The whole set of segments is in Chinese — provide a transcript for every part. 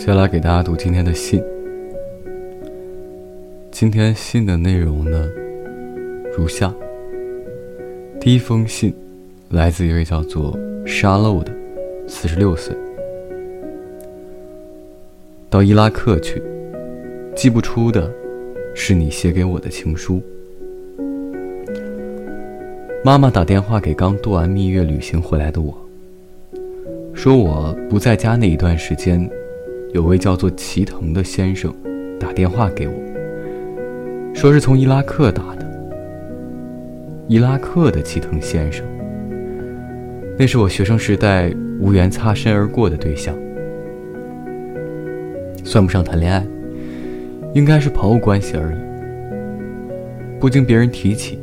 接下来给大家读今天的信。今天信的内容呢，如下：第一封信来自一位叫做沙漏的四十六岁，到伊拉克去，寄不出的是你写给我的情书。妈妈打电话给刚度完蜜月旅行回来的我，说我不在家那一段时间，有位叫做齐藤的先生打电话给我，说是从伊拉克打的。伊拉克的齐藤先生，那是我学生时代无缘擦身而过的对象，算不上谈恋爱，应该是朋友关系而已。不经别人提起。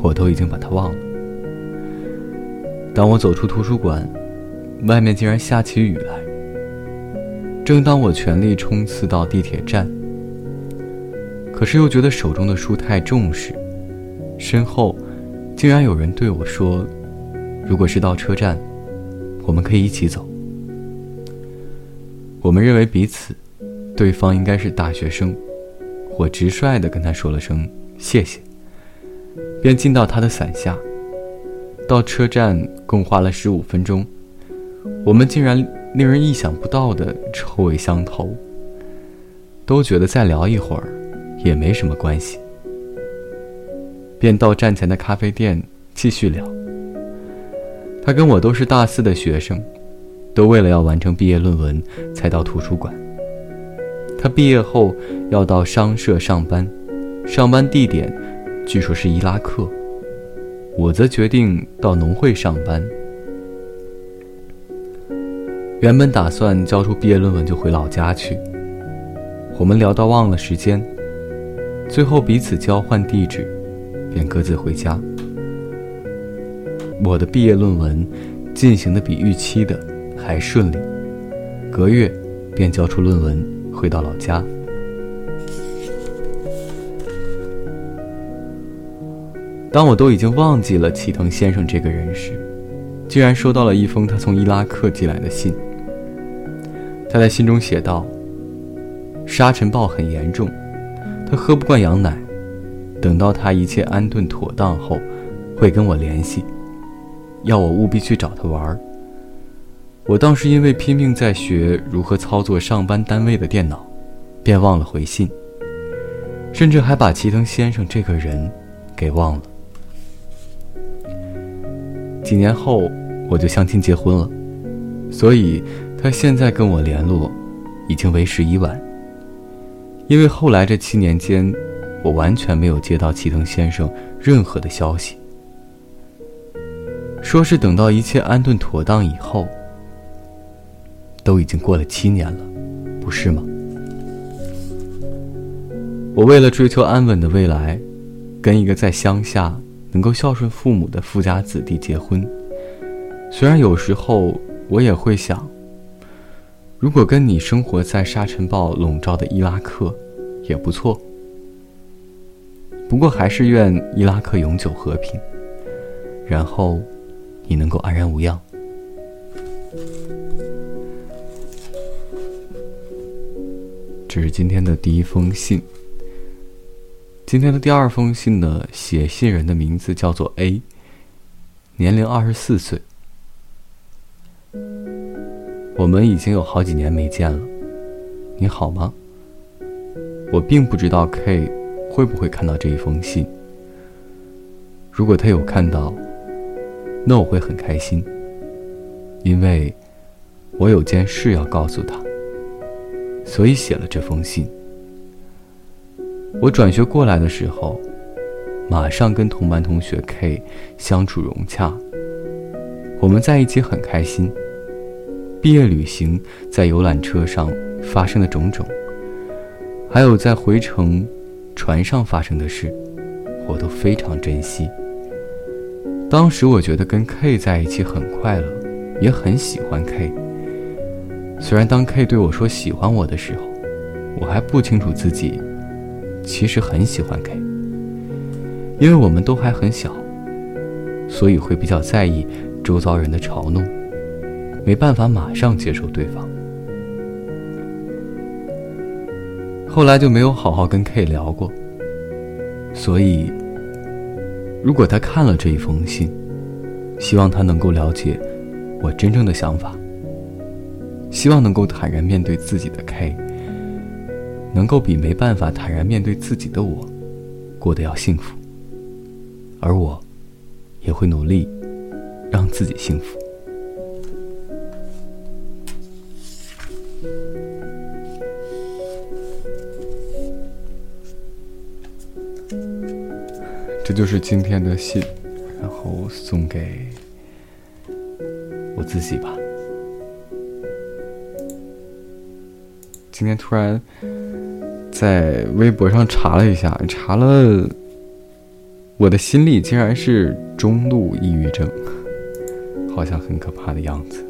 我都已经把他忘了。当我走出图书馆，外面竟然下起雨来。正当我全力冲刺到地铁站，可是又觉得手中的书太重时，身后竟然有人对我说：“如果是到车站，我们可以一起走。”我们认为彼此，对方应该是大学生，我直率地跟他说了声谢谢。便进到他的伞下。到车站共花了十五分钟，我们竟然令人意想不到的臭味相投。都觉得再聊一会儿也没什么关系，便到站前的咖啡店继续聊。他跟我都是大四的学生，都为了要完成毕业论文才到图书馆。他毕业后要到商社上班，上班地点。据说是伊拉克，我则决定到农会上班。原本打算交出毕业论文就回老家去。我们聊到忘了时间，最后彼此交换地址，便各自回家。我的毕业论文进行的比预期的还顺利，隔月便交出论文，回到老家。当我都已经忘记了齐藤先生这个人时，竟然收到了一封他从伊拉克寄来的信。他在信中写道：“沙尘暴很严重，他喝不惯羊奶，等到他一切安顿妥当后，会跟我联系，要我务必去找他玩儿。”我当时因为拼命在学如何操作上班单位的电脑，便忘了回信，甚至还把齐藤先生这个人给忘了。几年后，我就相亲结婚了，所以他现在跟我联络，已经为时已晚。因为后来这七年间，我完全没有接到齐藤先生任何的消息，说是等到一切安顿妥当以后。都已经过了七年了，不是吗？我为了追求安稳的未来，跟一个在乡下。能够孝顺父母的富家子弟结婚，虽然有时候我也会想，如果跟你生活在沙尘暴笼罩的伊拉克，也不错。不过还是愿伊拉克永久和平，然后你能够安然无恙。这是今天的第一封信。今天的第二封信呢，写信人的名字叫做 A，年龄二十四岁。我们已经有好几年没见了，你好吗？我并不知道 K 会不会看到这一封信。如果他有看到，那我会很开心，因为我有件事要告诉他，所以写了这封信。我转学过来的时候，马上跟同班同学 K 相处融洽。我们在一起很开心。毕业旅行在游览车上发生的种种，还有在回程船上发生的事，我都非常珍惜。当时我觉得跟 K 在一起很快乐，也很喜欢 K。虽然当 K 对我说喜欢我的时候，我还不清楚自己。其实很喜欢 K，因为我们都还很小，所以会比较在意周遭人的嘲弄，没办法马上接受对方。后来就没有好好跟 K 聊过。所以，如果他看了这一封信，希望他能够了解我真正的想法，希望能够坦然面对自己的 K，能够比没办法坦然面对自己的我过得要幸福，而我也会努力让自己幸福。这就是今天的信，然后送给我自己吧。今天突然在微博上查了一下，查了我的心理竟然是中度抑郁症，好像很可怕的样子。